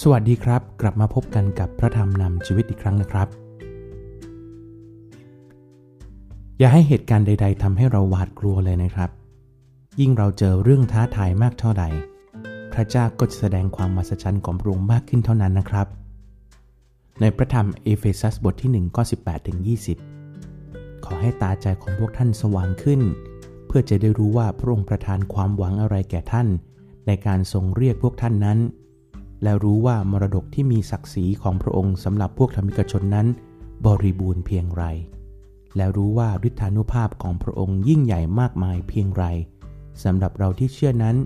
สวัสดีครับ กลับมาพบกันกับพระธรรมนำชีวิตอีกครั้งนะครับ อย่าให้เหตุการณ์ใด ๆทำให้เราหวาดกลัวเลยนะครับ ยิ่งเราเจอเรื่องท้าทายมากเท่าใด พระเจ้าก็จะแสดงความมหัศจรรย์ของพระองค์มากขึ้นเท่านั้นนะครับ ในพระธรรมเอเฟซัสบทที่1ข้อ18ถึง20 ขอให้ตาใจของพวกท่านสว่างขึ้น เพื่อจะได้รู้ว่าพระองค์ประทานความหวังอะไรแก่ท่าน ในการทรงเรียกพวกท่านนั้น และรู้ว่ามรดกที่มีศักดิ์ศรีของพระองค์สำหรับพวกธรรมิกชนนั้น บริบูรณ์เพียงไร และรู้ว่าฤทธานุภาพของพระองค์ยิ่งใหญ่มากมายเพียงไรสำหรับเราที่เชื่อนั้น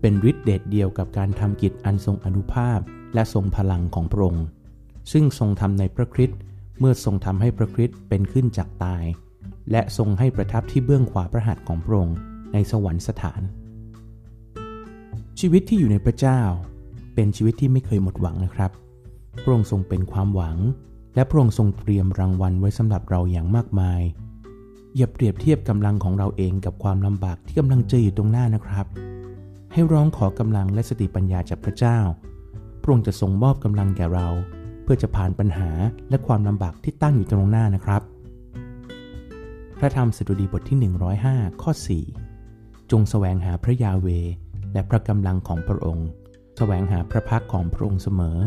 เป็นฤทธิเดชเดียวกับการทำกิจอันทรงอนุภาพและทรงพลังของพระองค์ ซึ่งทรงทำในพระคริสต์เมื่อทรงทำให้พระคริสต์เป็นขึ้นจากตาย และทรงให้ประทับที่เบื้องขวาพระหัตถ์ของพระองค์ในสวรรคสถาน ชีวิตที่อยู่ในพระเจ้า เป็นชีวิตที่ไม่เคยหมดหวังนะครับ พระองค์ทรงเป็นความหวัง และพระองค์ทรงเตรียมรางวัลไว้สำหรับเราอย่างมากมาย อย่าเปรียบเทียบกำลังของเราเองกับความลำบากที่กำลังเจออยู่ตรงหน้านะครับ ให้ร้องขอกำลังและสติปัญญาจากพระเจ้า พระองค์จะทรงมอบกำลังแก่เรา เพื่อจะผ่านปัญหาและความลำบากที่ตั้งอยู่ตรงหน้านะครับ พระธรรมสดุดีบทที่ 105 ข้อ 4 จงแสวงหาพระยาเวและพระกำลังของพระองค์ แสวงหาพระพักของพระองค์เสมอ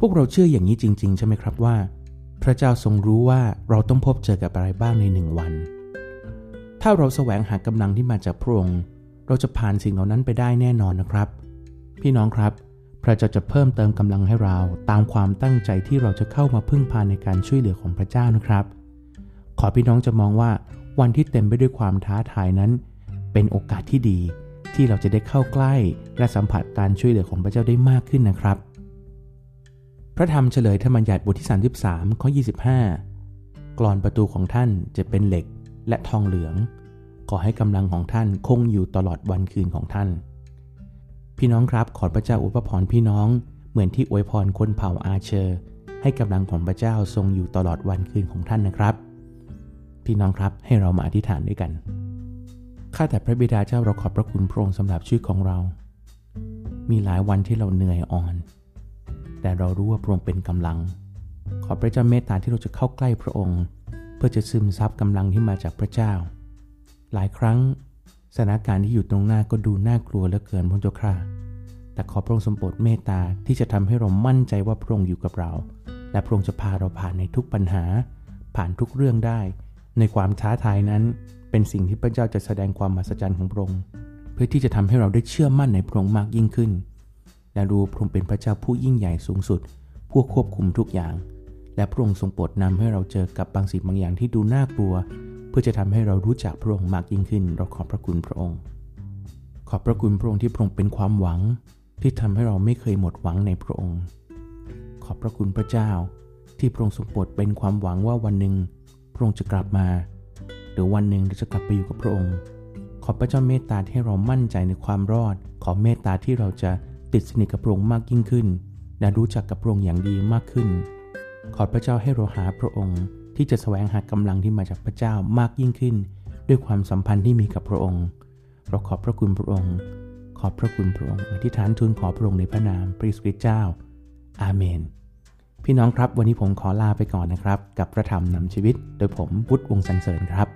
พวกเราเชื่ออย่างนี้จริง ๆ ใช่ไหมครับว่า พระเจ้าทรงรู้ว่าเราต้องพบเจอกับอะไรบ้างในหนึ่งวัน ถ้าเราแสวงหากำลังที่มาจากพระองค์เราจะผ่านสิ่งเหล่านั้นไปได้แน่นอนนะครับ พี่น้องครับ พระเจ้าจะเพิ่มเติมกำลังให้เราตามความตั้งใจที่เราจะเข้ามาพึ่งพาในการช่วยเหลือของพระเจ้านะครับ ขอพี่น้องจะมองว่าวันที่เต็มไปด้วยความท้าทายนั้น เป็นโอกาสที่ดี ที่เราจะได้เข้าใกล้และสัมผัสการช่วยเหลือของพระเจ้าได้มากขึ้นนะครับ พระธรรมเฉลยธรรมยัติบทที่ 33 ข้อ 25 กรอนประตูของท่านจะเป็นเหล็กและทองเหลือง ขอให้กำลังของท่านคงอยู่ตลอดวันคืนของท่าน พี่น้องครับขอพระเจ้าอวยพรพี่น้อง เหมือนที่อวยพรคนเผ่าอาเชอร์ ให้กำลังของพระเจ้าทรงอยู่ตลอดวันคืนของท่านนะครับ พี่น้องครับให้เรามาอธิษฐานด้วยกัน ข้าแต่พระบิดาเจ้าเราขอบพระคุณพระองค์สำหรับชีวิตของเรา มีหลายวันที่เราเหนื่อยอ่อน แต่เรารู้ว่าพระองค์เป็นกำลัง ขอพระเจ้าเมตตาที่เราจะเข้าใกล้พระองค์ เพื่อจะซึมซับกำลังที่มาจากพระเจ้า หลายครั้งสถานการณ์ที่อยู่ตรงหน้าก็ดูน่ากลัวเหลือเกินพระเจ้าค่ะแต่ขอพระองค์ทรงโปรดเมตตาที่จะทำให้เรามั่นใจว่าพระองค์อยู่กับเรา และพระองค์จะพาเราผ่านในทุกปัญหา ผ่านทุกเรื่องได้ ในความท้าทายนั้น เป็นสิ่งที่พระเจ้าจะแสดงความมหัศจรรย์ของพระองค์ เพื่อที่จะทำให้เราได้เชื่อมั่นในพระองค์มากยิ่งขึ้น และรู้พระองค์เป็นพระเจ้าผู้ยิ่งใหญ่สูงสุด ผู้ควบคุมทุกอย่าง และพระองค์ทรงโปรดนำให้เราเจอกับบางสิ่งบางอย่างที่ดูน่ากลัว เพื่อจะทำให้เรารู้จักพระองค์มากยิ่งขึ้น เราขอบพระคุณพระองค์ ขอบพระคุณพระองค์ที่พระองค์เป็นความหวัง ที่ทำให้เราไม่เคยหมดหวังในพระองค์ ขอบพระคุณพระเจ้า ที่พระองค์ทรงโปรดเป็นความหวังว่าวันหนึ่งพระองค์จะกลับมา หรือวันหนึ่งเราจะกลับไปอยู่กับพระองค์ ขอพระเจ้าเมตตาให้เรามั่นใจในความรอด ขอเมตตาที่เราจะติดสนิทกับพระองค์มากยิ่งขึ้น และรู้จักกับพระองค์อย่างดีมากขึ้น ขอพระเจ้าให้เราหาพระองค์ ที่จะแสวงหากำลังที่มาจากพระเจ้ามากยิ่งขึ้น ด้วยความสัมพันธ์ที่มีกับพระองค์ เราขอบพระคุณพระองค์ ขอบพระคุณพระองค์อธิษฐานทูลขอพระองค์ในพระนามพระสิทธิ์เจ้า อาเมน พี่น้องครับ วันนี้ผมขอลาไปก่อนนะครับ กับพระธรรมนำชีวิต โดยผมพุทธวงศ์สันเสริญครับ